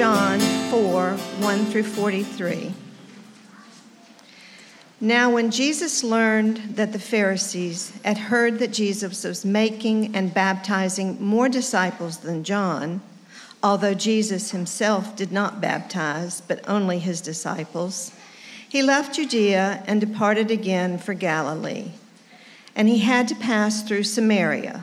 John 4 1 through 43. Now, when Jesus learned that the Pharisees had heard that Jesus was making and baptizing more disciples than John, although Jesus himself did not baptize, but only his disciples, he left Judea and departed again for Galilee. And he had to pass through Samaria.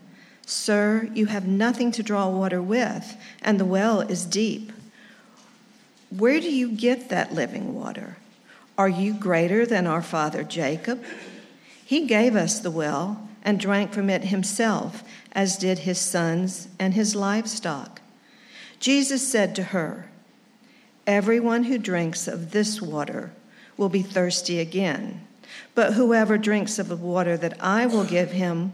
Sir, you have nothing to draw water with, and the well is deep. Where do you get that living water? Are you greater than our father Jacob? He gave us the well and drank from it himself, as did his sons and his livestock. Jesus said to her, Everyone who drinks of this water will be thirsty again, but whoever drinks of the water that I will give him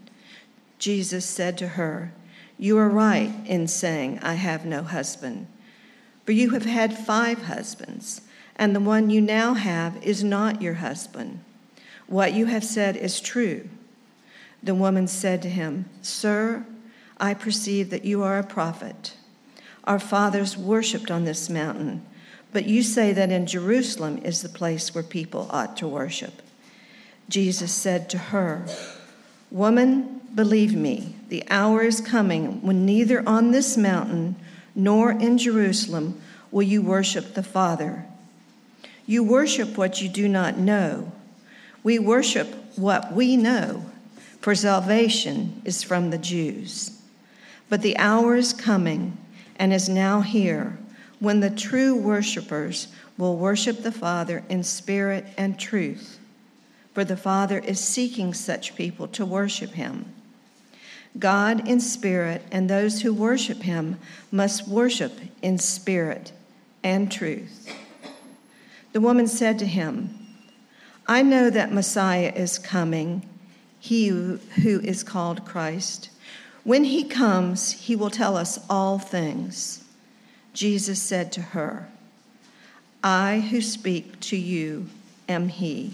Jesus said to her, You are right in saying, I have no husband. For you have had five husbands, and the one you now have is not your husband. What you have said is true. The woman said to him, Sir, I perceive that you are a prophet. Our fathers worshipped on this mountain, but you say that in Jerusalem is the place where people ought to worship. Jesus said to her, Woman, Believe me, the hour is coming when neither on this mountain nor in Jerusalem will you worship the Father. You worship what you do not know. We worship what we know, for salvation is from the Jews. But the hour is coming and is now here when the true worshipers will worship the Father in spirit and truth, for the Father is seeking such people to worship him. God in spirit, and those who worship him must worship in spirit and truth. The woman said to him, I know that Messiah is coming, he who is called Christ. When he comes, he will tell us all things. Jesus said to her, I who speak to you am he.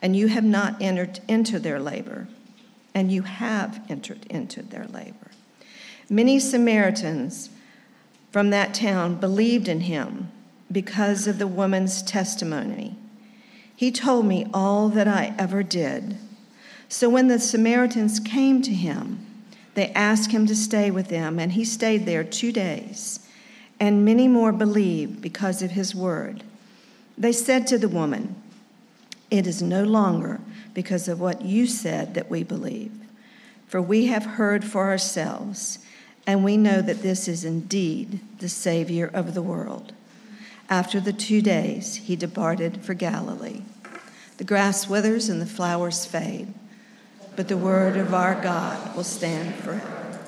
and you have not entered into their labor, and you have entered into their labor. Many Samaritans from that town believed in him because of the woman's testimony. He told me all that I ever did. So when the Samaritans came to him, they asked him to stay with them, and he stayed there two days. And many more believed because of his word. They said to the woman, It is no longer because of what you said that we believe, for we have heard for ourselves and we know that this is indeed the Savior of the world. After the two days, he departed for Galilee. The grass withers and the flowers fade, but the word of our God will stand forever.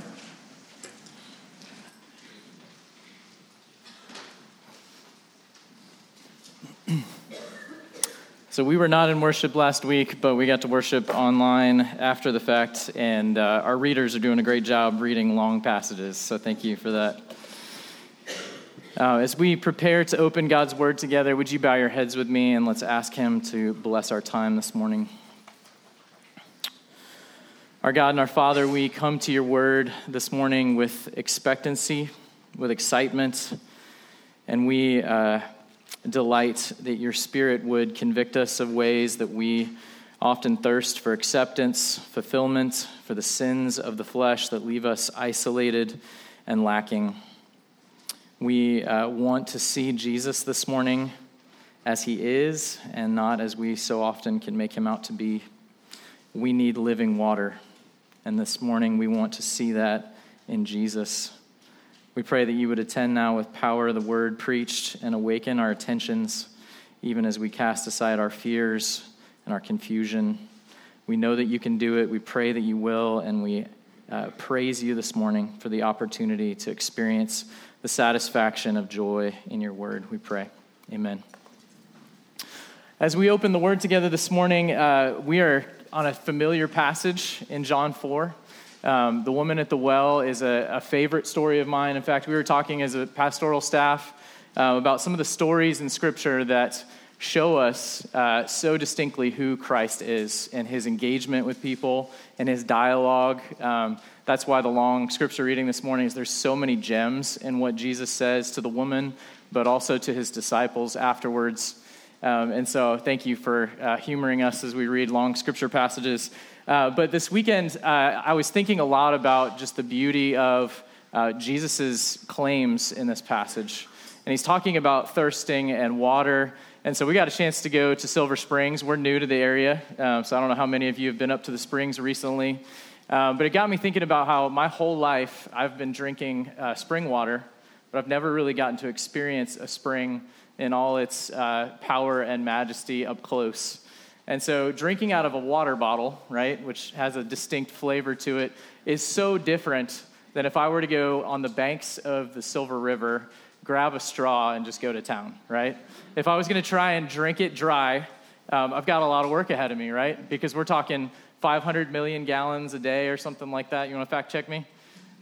So we were not in worship last week, but we got to worship online after the fact, and uh, our readers are doing a great job reading long passages. So thank you for that. Uh, as we prepare to open God's Word together, would you bow your heads with me and let's ask Him to bless our time this morning. Our God and our Father, we come to your Word this morning with expectancy, with excitement, and we. Uh, delight that your Spirit would convict us of ways that we often thirst for acceptance, fulfillment, for the sins of the flesh that leave us isolated and lacking. We uh, want to see Jesus this morning as he is and not as we so often can make him out to be. We need living water. And this morning we want to see that in Jesus. We pray that you would attend now with power the word preached and awaken our attentions, even as we cast aside our fears and our confusion. We know that you can do it. We pray that you will, and we uh, praise you this morning for the opportunity to experience the satisfaction of joy in your word. We pray. Amen. As we open the word together this morning, uh, we are on a familiar passage in John 4. Um, the woman at the well is a, a, favorite story of mine. In fact, we were talking as a pastoral staff uh, about some of the stories in Scripture that show us uh, so distinctly who Christ is and his engagement with people and his dialogue. Um, that's why the long scripture reading this morning is there's so many gems in what Jesus says to the woman, but also to his disciples afterwards. Um, and so, thank you for uh, humoring us as we read long scripture passages. Uh, but this weekend, uh, I was thinking a lot about just the beauty of uh, Jesus' claims in this passage. And he's talking about thirsting and water. And so we got a chance to go to Silver Springs. We're new to the area, um, so I don't know how many of you have been up to the springs recently. Um, but it got me thinking about how my whole life I've been drinking uh, spring water, but I've never really gotten to experience a spring in all its uh, power and majesty up close. And so, drinking out of a water bottle, right, which has a distinct flavor to it, is so different than if I were to go on the banks of the Silver River, grab a straw, and just go to town, right? If I was going to try and drink it dry, um, I've got a lot of work ahead of me, right? Because we're talking 500 million gallons a day or something like that. You want to fact check me?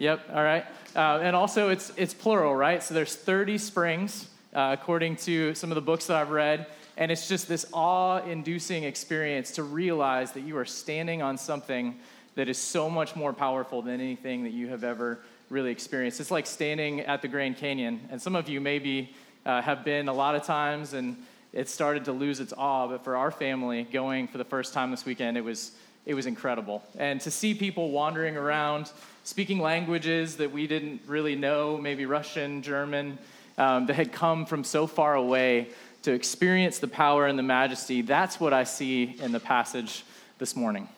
Yep, all right. Uh, and also, it's, it's plural, right? So there's 30 springs, uh, according to some of the books that I've read. And it's just this awe inducing experience to realize that you are standing on something that is so much more powerful than anything that you have ever really experienced. It's like standing at the Grand Canyon. And some of you maybe uh, have been a lot of times and it started to lose its awe. But for our family, going for the first time this weekend, it was, it was incredible. And to see people wandering around, speaking languages that we didn't really know, maybe Russian, German, um, that had come from so far away to experience the power and the majesty, that's what I see in the passage this morning.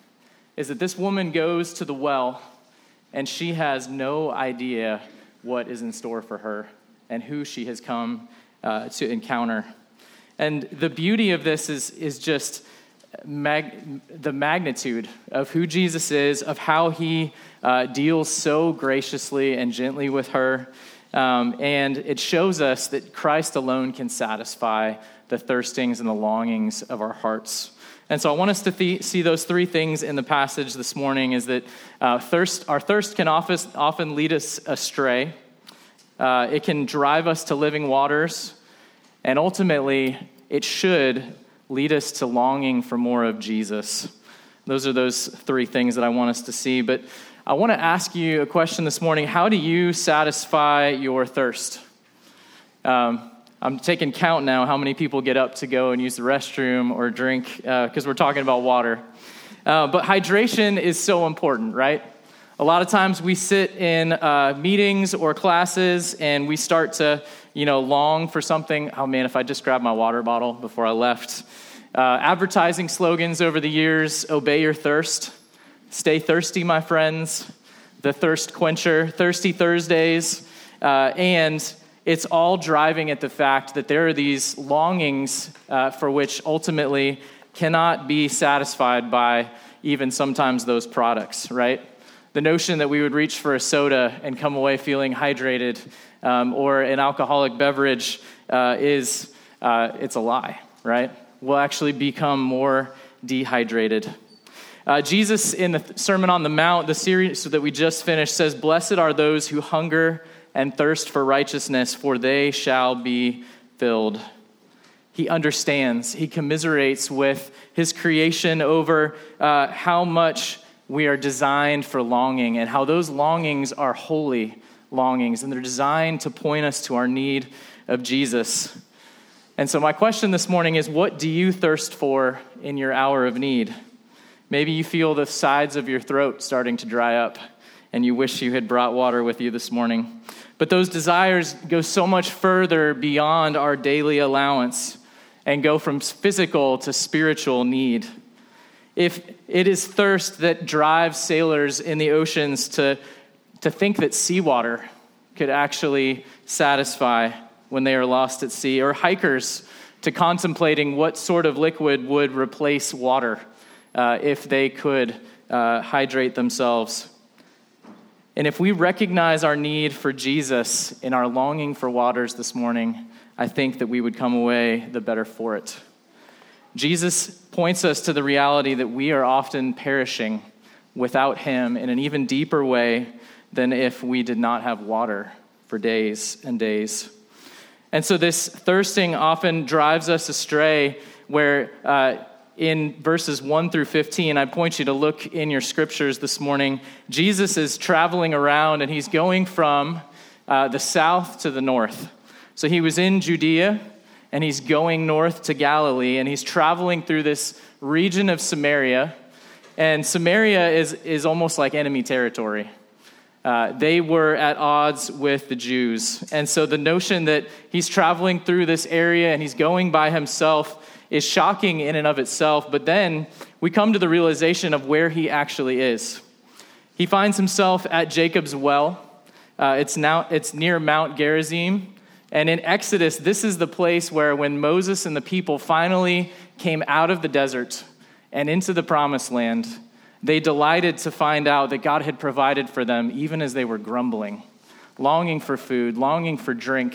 Is that this woman goes to the well and she has no idea what is in store for her and who she has come uh, to encounter. And the beauty of this is, is just mag- the magnitude of who Jesus is, of how he uh, deals so graciously and gently with her, Um, and it shows us that Christ alone can satisfy the thirstings and the longings of our hearts. And so I want us to th- see those three things in the passage this morning is that uh, thirst, our thirst can often, often lead us astray. Uh, it can drive us to living waters. And ultimately, it should lead us to longing for more of Jesus. Those are those three things that I want us to see. But I want to ask you a question this morning. How do you satisfy your thirst? Um, I'm taking count now how many people get up to go and use the restroom or drink because uh, we're talking about water. Uh, but hydration is so important, right? A lot of times we sit in uh, meetings or classes and we start to, you know, long for something. Oh man, if I just grabbed my water bottle before I left. Uh, advertising slogans over the years obey your thirst, stay thirsty, my friends, the thirst quencher, thirsty Thursdays, uh, and it's all driving at the fact that there are these longings uh, for which ultimately cannot be satisfied by even sometimes those products, right? The notion that we would reach for a soda and come away feeling hydrated um, or an alcoholic beverage uh, is uh, it's a lie, right? We'll actually become more dehydrated. Uh, Jesus, in the Sermon on the Mount, the series that we just finished, says, Blessed are those who hunger and thirst for righteousness, for they shall be filled. He understands, he commiserates with his creation over uh, how much we are designed for longing and how those longings are holy longings and they're designed to point us to our need of Jesus. And so, my question this morning is what do you thirst for in your hour of need? Maybe you feel the sides of your throat starting to dry up and you wish you had brought water with you this morning. But those desires go so much further beyond our daily allowance and go from physical to spiritual need. If it is thirst that drives sailors in the oceans to, to think that seawater could actually satisfy when they are lost at sea, or hikers to contemplating what sort of liquid would replace water uh, if they could uh, hydrate themselves. And if we recognize our need for Jesus in our longing for waters this morning, I think that we would come away the better for it. Jesus points us to the reality that we are often perishing without Him in an even deeper way than if we did not have water for days and days. And so, this thirsting often drives us astray, where uh, in verses 1 through 15, I point you to look in your scriptures this morning. Jesus is traveling around and he's going from uh, the south to the north. So he was in Judea and he's going north to Galilee and he's traveling through this region of Samaria. And Samaria is, is almost like enemy territory. Uh, they were at odds with the Jews. And so the notion that he's traveling through this area and he's going by himself is shocking in and of itself, but then we come to the realization of where he actually is. He finds himself at Jacob's well. Uh, it's, now, it's near Mount Gerizim. And in Exodus, this is the place where when Moses and the people finally came out of the desert and into the promised land, they delighted to find out that God had provided for them even as they were grumbling, longing for food, longing for drink.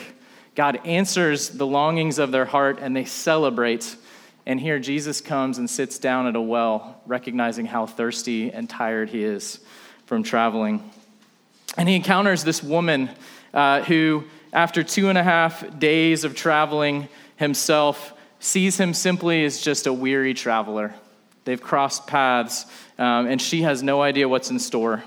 God answers the longings of their heart and they celebrate and here Jesus comes and sits down at a well, recognizing how thirsty and tired he is from traveling. And he encounters this woman uh, who, after two and a half days of traveling himself, sees him simply as just a weary traveler. They've crossed paths, um, and she has no idea what's in store.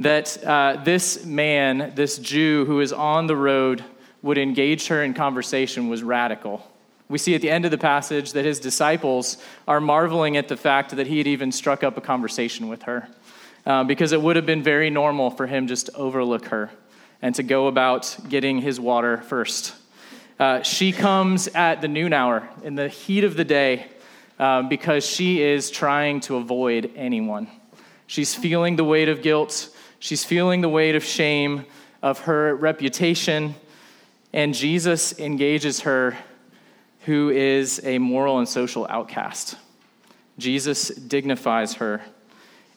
That uh, this man, this Jew who is on the road, would engage her in conversation was radical. We see at the end of the passage that his disciples are marveling at the fact that he had even struck up a conversation with her, uh, because it would have been very normal for him just to overlook her and to go about getting his water first. Uh, she comes at the noon hour in the heat of the day uh, because she is trying to avoid anyone. She's feeling the weight of guilt, she's feeling the weight of shame, of her reputation, and Jesus engages her who is a moral and social outcast. Jesus dignifies her,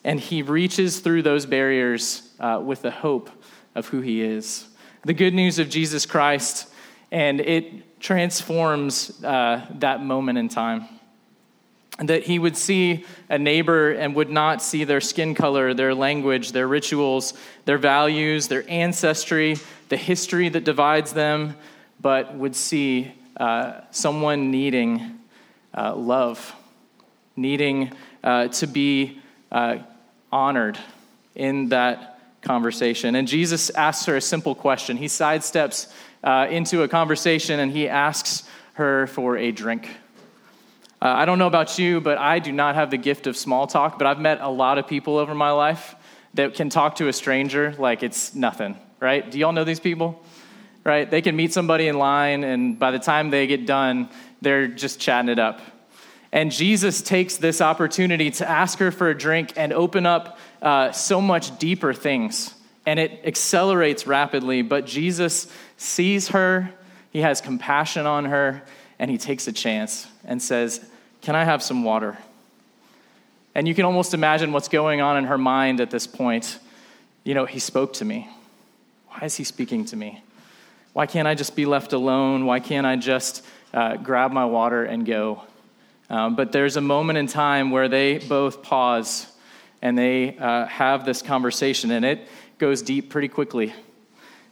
and he reaches through those barriers uh, with the hope of who he is. the good news of Jesus Christ, and it transforms uh, that moment in time. That he would see a neighbor and would not see their skin color, their language, their rituals, their values, their ancestry, the history that divides them, but would see uh, someone needing uh, love, needing uh, to be uh, honored in that conversation. And Jesus asks her a simple question. He sidesteps into a conversation and he asks her for a drink. Uh, I don't know about you, but I do not have the gift of small talk, but I've met a lot of people over my life that can talk to a stranger like it's nothing, right? Do y'all know these people? Right? They can meet somebody in line, and by the time they get done, they're just chatting it up. And Jesus takes this opportunity to ask her for a drink and open up uh, so much deeper things. And it accelerates rapidly, but Jesus sees her, he has compassion on her, and he takes a chance and says, Can I have some water? And you can almost imagine what's going on in her mind at this point. You know, he spoke to me. Why is he speaking to me? Why can't I just be left alone? Why can't I just uh, grab my water and go? Um, but there's a moment in time where they both pause and they uh, have this conversation, and it goes deep pretty quickly.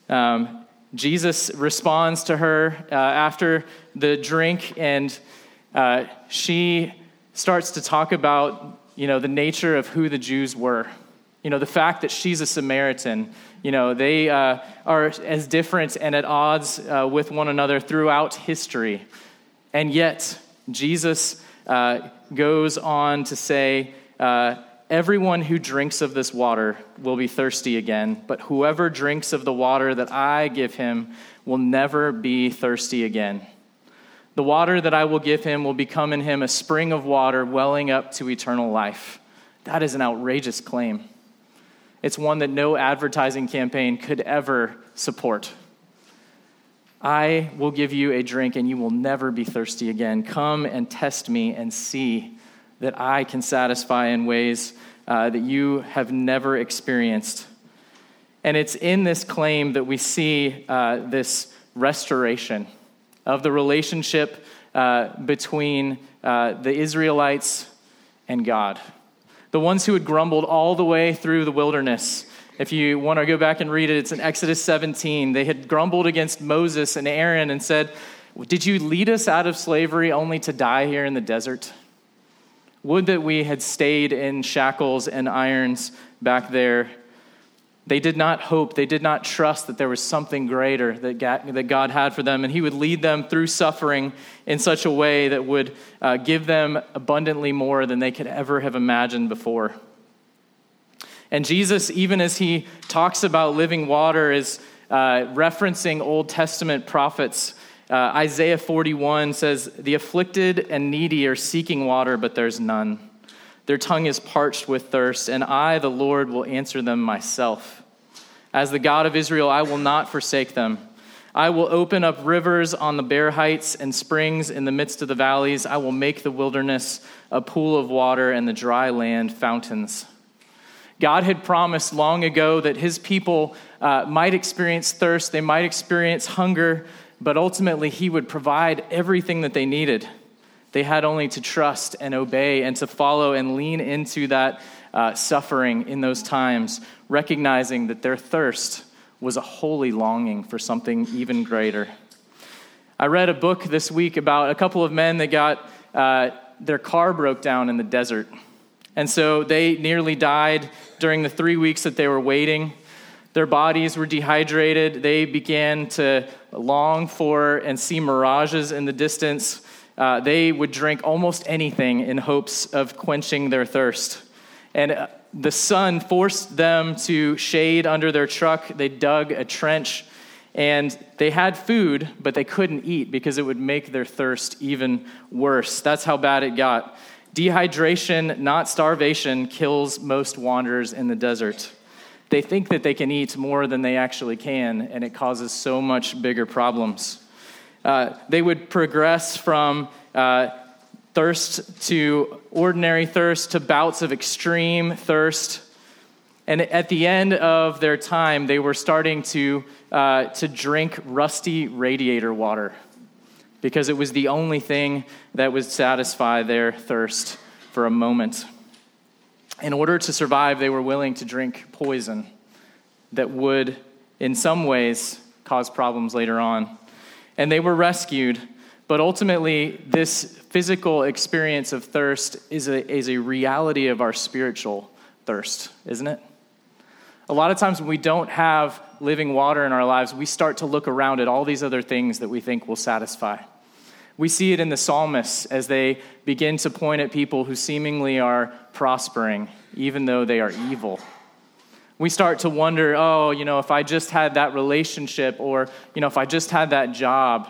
Um, Jesus responds to her uh, after the drink, and uh, she starts to talk about you know the nature of who the Jews were. You know the fact that she's a Samaritan. You know they uh, are as different and at odds uh, with one another throughout history, and yet Jesus uh, goes on to say, uh, Everyone who drinks of this water will be thirsty again, but whoever drinks of the water that I give him will never be thirsty again. The water that I will give him will become in him a spring of water welling up to eternal life. That is an outrageous claim. It's one that no advertising campaign could ever support. I will give you a drink and you will never be thirsty again. Come and test me and see that I can satisfy in ways uh, that you have never experienced. And it's in this claim that we see uh, this restoration of the relationship uh, between uh, the Israelites and God. The ones who had grumbled all the way through the wilderness if you want to go back and read it, it's in Exodus 17. They had grumbled against Moses and Aaron and said, Did you lead us out of slavery only to die here in the desert? Would that we had stayed in shackles and irons back there. They did not hope, they did not trust that there was something greater that God had for them, and He would lead them through suffering in such a way that would uh, give them abundantly more than they could ever have imagined before. And Jesus, even as he talks about living water, is uh, referencing Old Testament prophets. Uh, Isaiah 41 says, The afflicted and needy are seeking water, but there's none. Their tongue is parched with thirst, and I, the Lord, will answer them myself. As the God of Israel, I will not forsake them. I will open up rivers on the bare heights and springs in the midst of the valleys. I will make the wilderness a pool of water and the dry land fountains. God had promised long ago that his people uh, might experience thirst, they might experience hunger, but ultimately he would provide everything that they needed. They had only to trust and obey and to follow and lean into that uh, suffering in those times, recognizing that their thirst was a holy longing for something even greater. I read a book this week about a couple of men that got uh, their car broke down in the desert. And so they nearly died during the three weeks that they were waiting. Their bodies were dehydrated. They began to long for and see mirages in the distance. Uh, they would drink almost anything in hopes of quenching their thirst. And uh, the sun forced them to shade under their truck. They dug a trench and they had food, but they couldn't eat because it would make their thirst even worse. That's how bad it got. Dehydration, not starvation, kills most wanderers in the desert. They think that they can eat more than they actually can, and it causes so much bigger problems. Uh, they would progress from uh, thirst to ordinary thirst to bouts of extreme thirst. And at the end of their time, they were starting to, uh, to drink rusty radiator water because it was the only thing that would satisfy their thirst for a moment. In order to survive, they were willing to drink poison that would, in some ways, cause problems later on. And they were rescued, but ultimately, this physical experience of thirst is a, is a reality of our spiritual thirst, isn't it? A lot of times when we don't have living water in our lives, we start to look around at all these other things that we think will satisfy. We see it in the psalmists as they begin to point at people who seemingly are prospering, even though they are evil. We start to wonder, oh, you know, if I just had that relationship, or, you know, if I just had that job,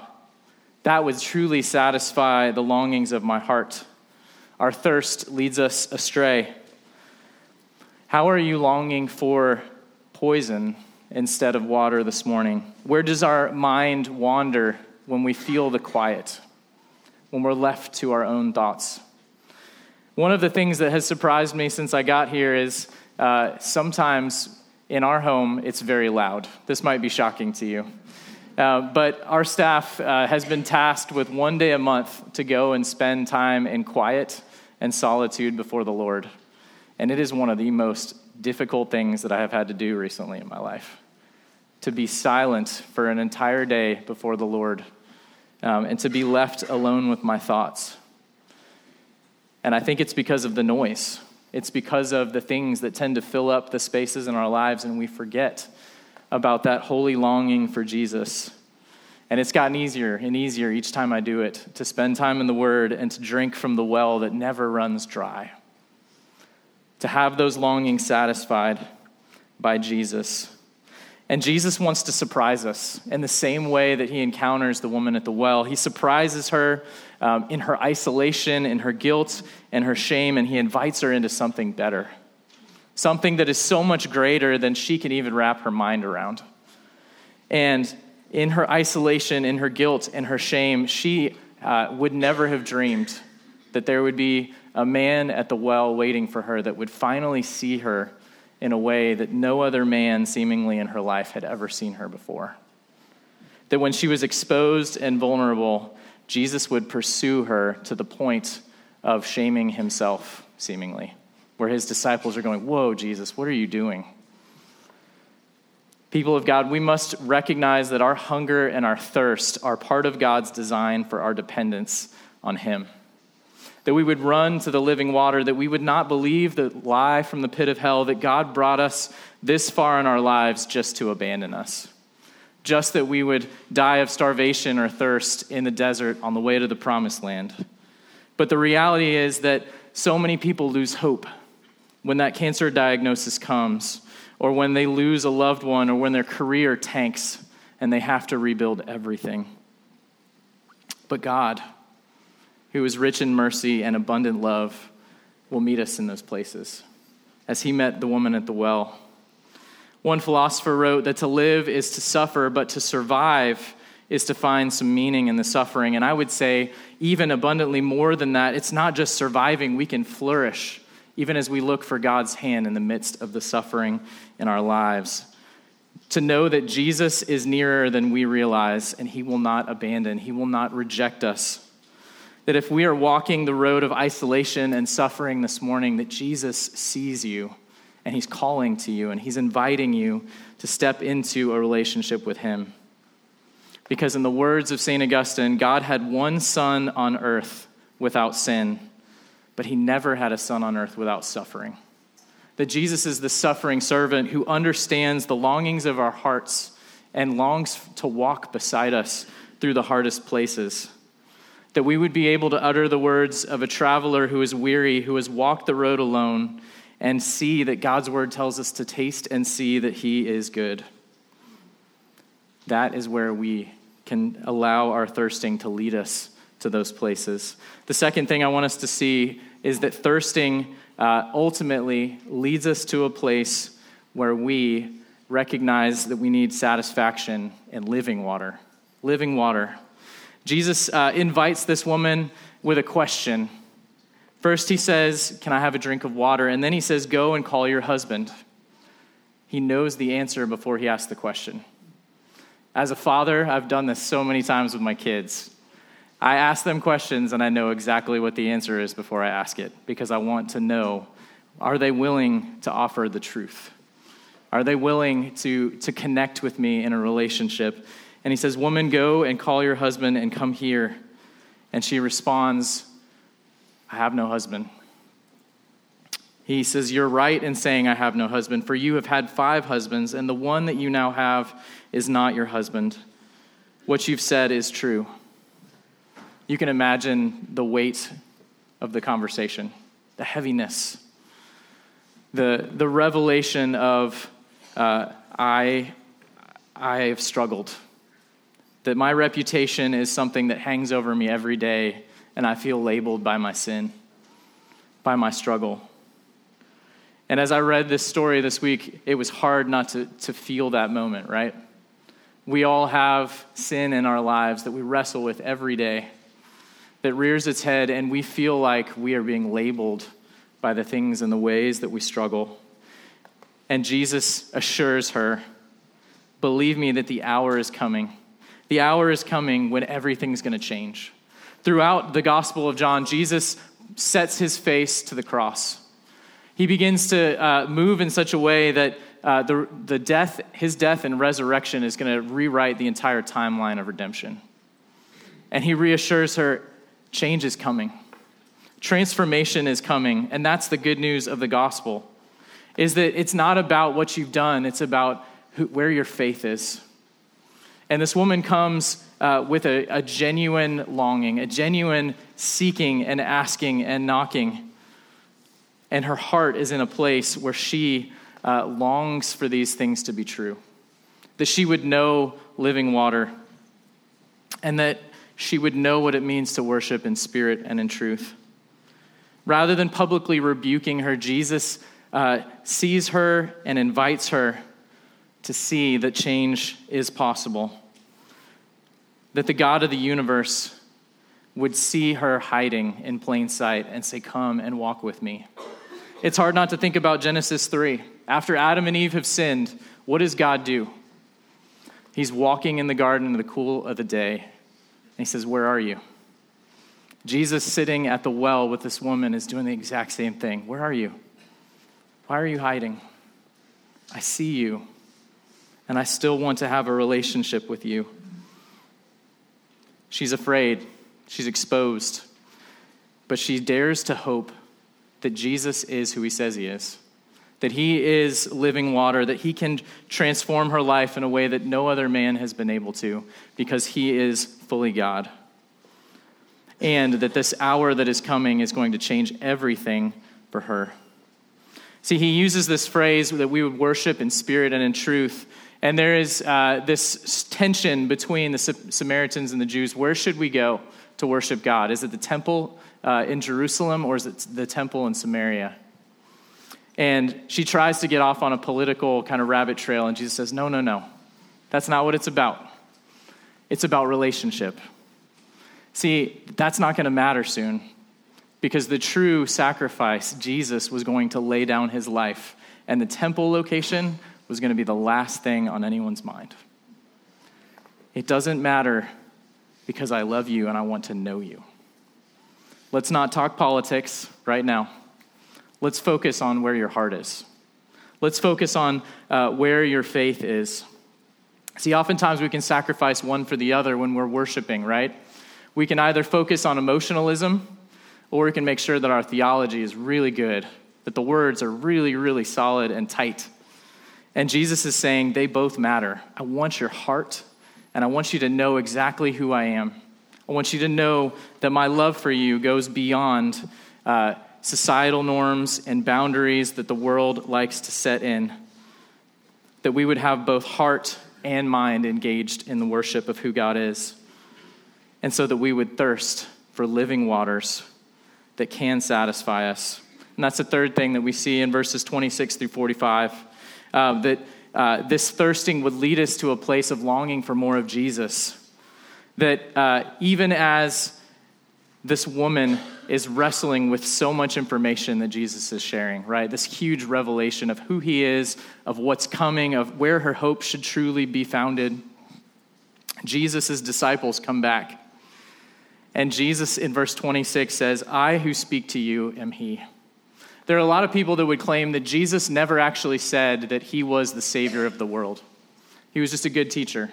that would truly satisfy the longings of my heart. Our thirst leads us astray. How are you longing for poison instead of water this morning? Where does our mind wander when we feel the quiet, when we're left to our own thoughts? One of the things that has surprised me since I got here is uh, sometimes in our home it's very loud. This might be shocking to you. Uh, but our staff uh, has been tasked with one day a month to go and spend time in quiet and solitude before the Lord. And it is one of the most difficult things that I have had to do recently in my life to be silent for an entire day before the Lord um, and to be left alone with my thoughts. And I think it's because of the noise. It's because of the things that tend to fill up the spaces in our lives, and we forget about that holy longing for Jesus. And it's gotten easier and easier each time I do it to spend time in the Word and to drink from the well that never runs dry to have those longings satisfied by Jesus. And Jesus wants to surprise us in the same way that he encounters the woman at the well. He surprises her um, in her isolation, in her guilt, and her shame, and he invites her into something better. Something that is so much greater than she can even wrap her mind around. And in her isolation, in her guilt, and her shame, she uh, would never have dreamed that there would be a man at the well waiting for her that would finally see her in a way that no other man seemingly in her life had ever seen her before. That when she was exposed and vulnerable, Jesus would pursue her to the point of shaming himself, seemingly, where his disciples are going, Whoa, Jesus, what are you doing? People of God, we must recognize that our hunger and our thirst are part of God's design for our dependence on Him that we would run to the living water, that we would not believe the lie from the pit of hell that God brought us this far in our lives just to abandon us. Just that we would die of starvation or thirst in the desert on the way to the promised land. But the reality is that so many people lose hope when that cancer diagnosis comes, or when they lose a loved one, or when their career tanks and they have to rebuild everything. But God, who is rich in mercy and abundant love, will meet us in those places, as he met the woman at the well. One philosopher wrote that to live is to suffer, but to survive is to find some meaning in the suffering. And I would say, even abundantly more than that, it's not just surviving, we can flourish even as we look for God's hand in the midst of the suffering in our lives. To know that Jesus is nearer than we realize, and he will not abandon, he will not reject us that if we are walking the road of isolation and suffering this morning, that Jesus sees you and he's calling to you and he's inviting you to step into a relationship with him. Because, in the words of St. Augustine, God had one son on earth without sin, but he never had a son on earth without suffering. That Jesus is the suffering servant who understands the longings of our hearts and longs to walk beside us through the hardest places that we would be able to utter the words of a traveler who is weary, who has walked the road alone, and see that God's word tells us to taste and see that He is good. That is where we can allow our thirsting to lead us to those places. The second thing I want us to see is that thirsting uh, ultimately leads us to a place where we recognize that we need satisfaction in living water. Living water. Jesus uh, invites this woman with a question. First, he says, Can I have a drink of water? And then he says, Go and call your husband. He knows the answer before he asks the question. As a father, I've done this so many times with my kids. I ask them questions and I know exactly what the answer is before I ask it because I want to know are they willing to offer the truth? Are they willing to, to connect with me in a relationship? And he says, Woman, go and call your husband and come here. And she responds, I have no husband. He says, You're right in saying, I have no husband, for you have had five husbands, and the one that you now have is not your husband. What you've said is true. You can imagine the weight of the conversation, the heaviness, the, the revelation of, uh, I, I have struggled, that my reputation is something that hangs over me every day, and I feel labeled by my sin, by my struggle. And as I read this story this week, it was hard not to, to feel that moment, right? We all have sin in our lives that we wrestle with every day, that rears its head, and we feel like we are being labeled by the things and the ways that we struggle. And Jesus assures her, Believe me that the hour is coming. The hour is coming when everything's going to change. Throughout the Gospel of John, Jesus sets his face to the cross. He begins to uh, move in such a way that uh, the, the death, his death and resurrection is going to rewrite the entire timeline of redemption. And he reassures her change is coming, transformation is coming. And that's the good news of the gospel is that it's not about what you've done, it's about who, where your faith is. And this woman comes uh, with a, a genuine longing, a genuine seeking and asking and knocking and her heart is in a place where she uh, longs for these things to be true. That she would know living water, and that she would know what it means to worship in spirit and in truth. Rather than publicly rebuking her, Jesus uh, sees her and invites her to see that change is possible. That the God of the universe would see her hiding in plain sight and say, Come and walk with me. It's hard not to think about Genesis 3. After Adam and Eve have sinned, what does God do? He's walking in the garden in the cool of the day. And he says, Where are you? Jesus sitting at the well with this woman is doing the exact same thing. Where are you? Why are you hiding? I see you, and I still want to have a relationship with you. She's afraid, she's exposed, but she dares to hope that Jesus is who he says he is, that he is living water, that he can transform her life in a way that no other man has been able to because he is fully God. And that this hour that is coming is going to change everything for her. See, he uses this phrase that we would worship in spirit and in truth. And there is uh, this tension between the Samaritans and the Jews. Where should we go to worship God? Is it the temple uh, in Jerusalem or is it the temple in Samaria? And she tries to get off on a political kind of rabbit trail, and Jesus says, No, no, no. That's not what it's about. It's about relationship. See, that's not going to matter soon because the true sacrifice, Jesus, was going to lay down his life, and the temple location was going to be the last thing on anyone's mind. It doesn't matter because I love you and I want to know you. Let's not talk politics right now. Let's focus on where your heart is. Let's focus on uh, where your faith is. See, oftentimes we can sacrifice one for the other when we're worshiping, right? We can either focus on emotionalism or we can make sure that our theology is really good, that the words are really, really solid and tight. And Jesus is saying they both matter. I want your heart, and I want you to know exactly who I am. I want you to know that my love for you goes beyond uh, societal norms and boundaries that the world likes to set in. That we would have both heart and mind engaged in the worship of who God is. And so that we would thirst for living waters that can satisfy us. And that's the third thing that we see in verses 26 through 45. Uh, that uh, this thirsting would lead us to a place of longing for more of Jesus that uh, even as this woman is wrestling with so much information that Jesus is sharing, right? This huge revelation of who he is, of what's coming, of where her hope should truly be founded. Jesus' disciples come back. And Jesus in verse 26 says, I who speak to you am he. There are a lot of people that would claim that Jesus never actually said that he was the Savior of the world. He was just a good teacher,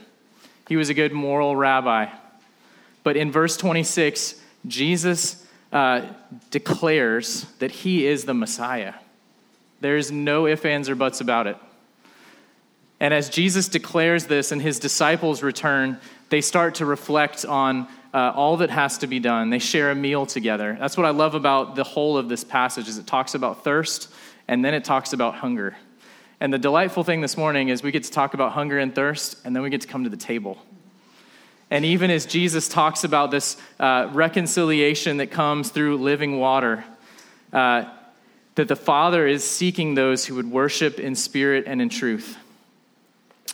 he was a good moral rabbi. But in verse 26, Jesus uh, declares that he is the Messiah. There's no ifs, ands, or buts about it. And as Jesus declares this and his disciples return, they start to reflect on uh, all that has to be done. They share a meal together. That's what I love about the whole of this passage is it talks about thirst and then it talks about hunger. And the delightful thing this morning is we get to talk about hunger and thirst and then we get to come to the table. And even as Jesus talks about this uh, reconciliation that comes through living water, uh, that the Father is seeking those who would worship in spirit and in truth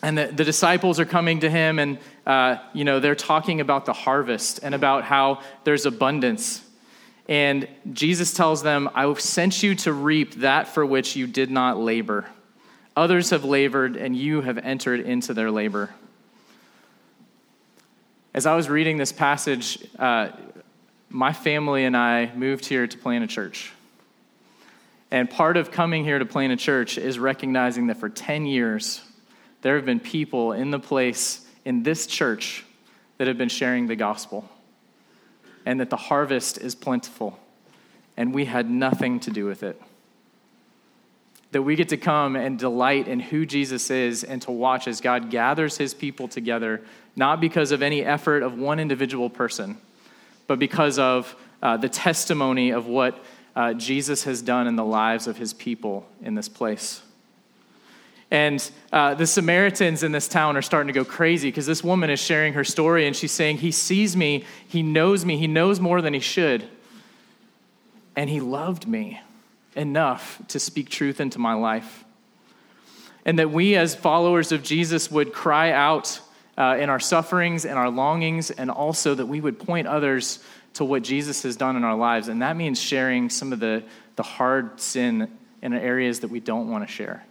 and the, the, disciples are coming to him and uh, you know they're talking about the harvest and about how there's abundance. And jesus tells them i have sent you to reap that for which you did not labor. Others have labored and you have entered into their labor. As i was reading this passage uh, my family and i moved here to plant a church. And part of coming here to plant a church is recognizing that for 10 years there have been people in the place in this church that have been sharing the gospel, and that the harvest is plentiful, and we had nothing to do with it. That we get to come and delight in who Jesus is and to watch as God gathers his people together, not because of any effort of one individual person, but because of uh, the testimony of what uh, Jesus has done in the lives of his people in this place. And uh, the Samaritans in this town are starting to go crazy because this woman is sharing her story and she's saying, He sees me, He knows me, He knows more than He should. And He loved me enough to speak truth into my life. And that we, as followers of Jesus, would cry out uh, in our sufferings and our longings, and also that we would point others to what Jesus has done in our lives. And that means sharing some of the, the hard sin in areas that we don't want to share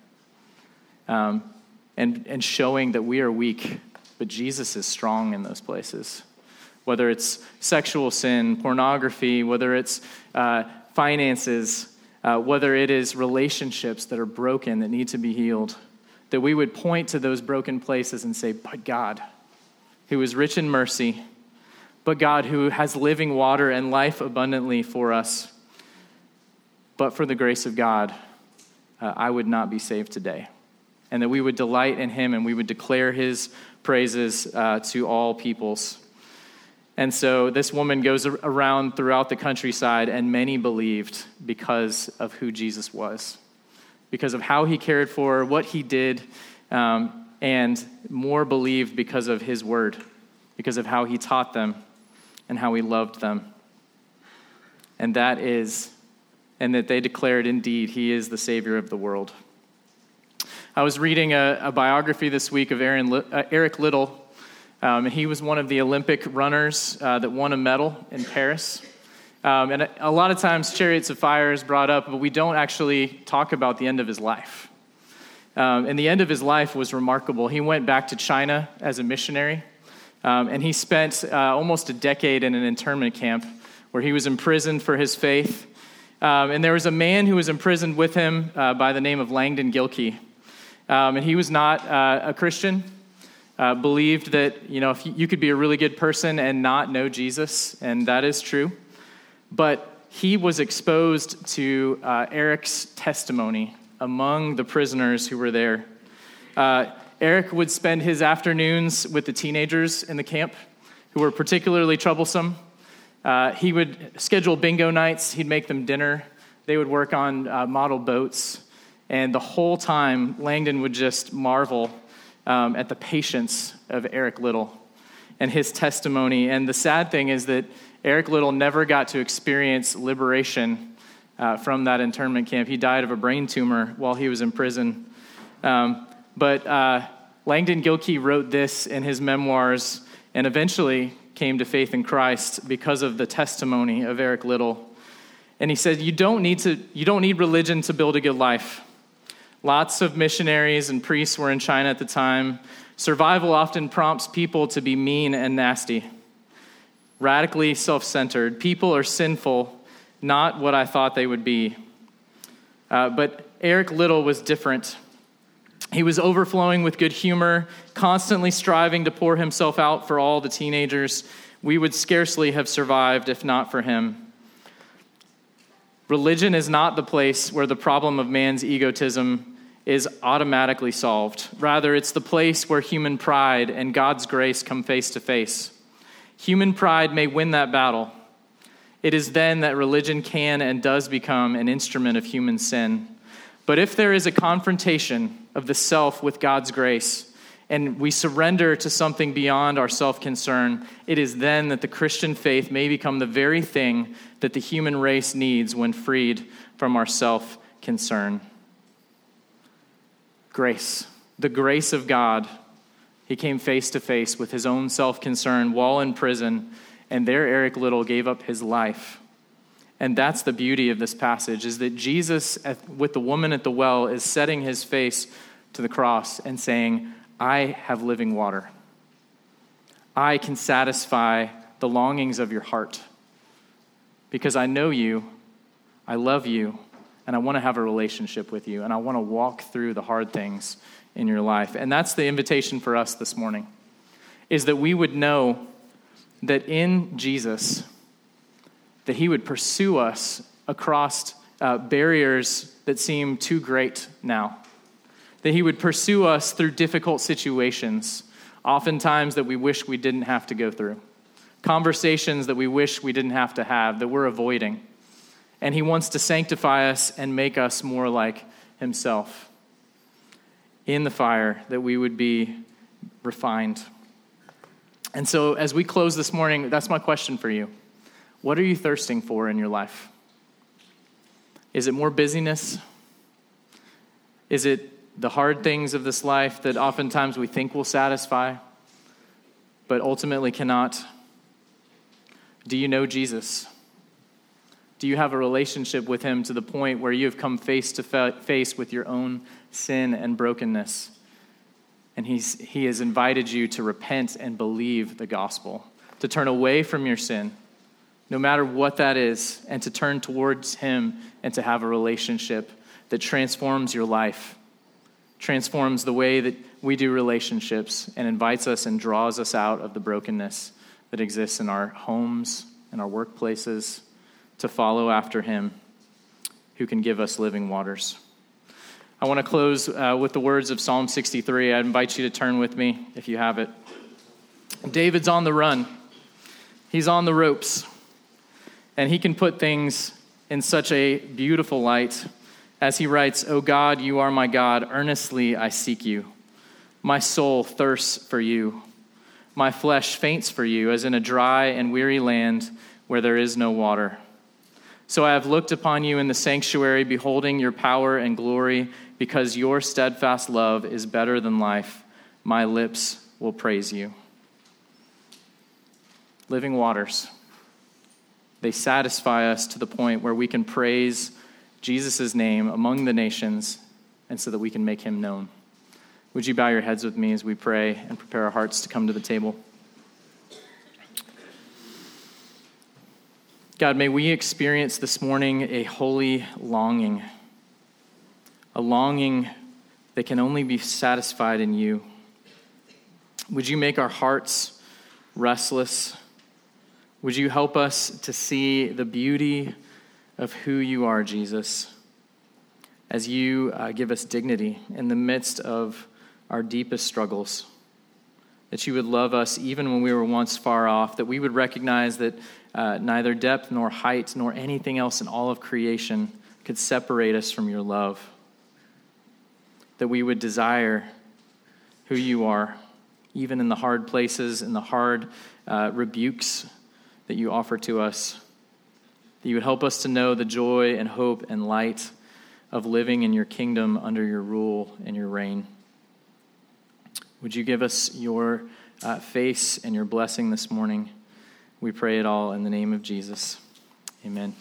um, and, and showing that we are weak, but Jesus is strong in those places. Whether it's sexual sin, pornography, whether it's uh, finances, uh, whether it is relationships that are broken that need to be healed, that we would point to those broken places and say, But God, who is rich in mercy, but God, who has living water and life abundantly for us, but for the grace of God, uh, I would not be saved today and that we would delight in him and we would declare his praises uh, to all peoples. And so this woman goes around throughout the countryside, and many believed because of who Jesus was, because of how he cared for, what he did, um, and more believed because of his word, because of how he taught them and how he loved them. And that is, and that they declared indeed, he is the Savior of the world. I was reading a, a biography this week of Aaron, uh, Eric Liddell. um, and he was one of the Olympic runners uh, that won a medal in Paris. Um, and a, a, lot of times, Chariots of Fire is brought up, but we don't actually talk about the end of his life. Um, and the end of his life was remarkable. He went back to China as a missionary, um, and he spent uh, almost a decade in an internment camp where he was imprisoned for his faith. Um, and there was a man who was imprisoned with him uh, by the name of Langdon Gilkey. Um, and he was not uh, a Christian. Uh, believed that you know if you could be a really good person and not know Jesus, and that is true. But he was exposed to uh, Eric's testimony among the prisoners who were there. Uh, Eric would spend his afternoons with the teenagers in the camp who were particularly troublesome. Uh, he would schedule bingo nights, he'd make them dinner. They would work on uh, model boats. And the whole time, Langdon would just marvel um, at the patience of Eric Liddell and his testimony. And the sad thing is that Eric Liddell never got to experience liberation uh, from that internment camp. He died of a brain tumor while he was in prison. Um, but uh, Langdon Gilkey wrote this in his memoirs and eventually came to faith in Christ because of the testimony of Eric Liddell. And he said, You don't need, to, you don't need religion to build a good life. Lots of missionaries and priests were in China at the time. Survival often prompts people to be mean and nasty, radically self centered. People are sinful, not what I thought they would be. Uh, but Eric Liddell was different. He was overflowing with good humor, constantly striving to pour himself out for all the teenagers. We would scarcely have survived if not for him. Religion is not the place where the problem of man's egotism is automatically solved. Rather, it's the place where human pride and God's grace come face to face. Human pride may win that battle. It is then that religion can and does become an instrument of human sin. But if there is a confrontation of the self with God's grace, and we surrender to something beyond our self concern, it is then that the Christian faith may become the very thing that the human race needs when freed from our self concern. Grace, the grace of God. He came face to face with his own self concern while in prison, and there Eric Liddell gave up his life and that's the beauty of this passage is that Jesus with the woman at the well is setting his face to the cross and saying, "I have living water. I can satisfy the longings of your heart because I know you, I love you, and I want to have a relationship with you and I want to walk through the hard things in your life." And that's the invitation for us this morning. Is that we would know that in Jesus that He would pursue us across uh, barriers that seem too great now. That He would pursue us through difficult situations, oftentimes that we wish we didn't have to go through, conversations that we wish we didn't have to have, that we're avoiding. And He wants to sanctify us and make us more like Himself. In the fire, that we would be refined. And so, as we close this morning, that's my question for you. What are you thirsting for in your life? Is it more busyness? Is it the hard things of this life that oftentimes we think will satisfy, but ultimately cannot? Do you know Jesus? Do you have a relationship with him to the point where you have come face to face with your own sin and brokenness? And he's, he has invited you to repent and believe the gospel, to turn away from your sin no matter what that is, and to turn towards Him and to have a relationship that transforms your life, transforms the way that we do relationships, and invites us and draws us out of the brokenness that exists in our homes in our workplaces to follow after Him who can give us living waters. I want to close uh, with the words of Psalm 63. I invite you to turn with me if you have it. David's on the run, he's on the ropes. And he can put things in such a beautiful light as he writes, O God, you are my God. Earnestly I seek you. My soul thirsts for you. My flesh faints for you, as in a dry and weary land where there is no water. So I have looked upon you in the sanctuary, beholding your power and glory, because your steadfast love is better than life. My lips will praise you. Living waters. They satisfy us to the point where we can praise Jesus' name among the nations and so that we can make him known. Would you bow your heads with me as we pray and prepare our hearts to come to the table? God, may we experience this morning a holy longing, a longing that can only be satisfied in you. Would you make our hearts restless? Would you help us to see the beauty of who you are, Jesus, as you uh, give us dignity in the midst of our deepest struggles? That you would love us even when we were once far off, that we would recognize that uh, neither depth nor height nor anything else in all of creation could separate us from your love. That we would desire who you are, even in the hard places, in the hard uh, rebukes that you offer to us. That you would help us to know the joy and hope and light of living in your kingdom under your rule and your reign. Would you give us your uh, face and your blessing this morning? We pray it all in the name of Jesus. Amen.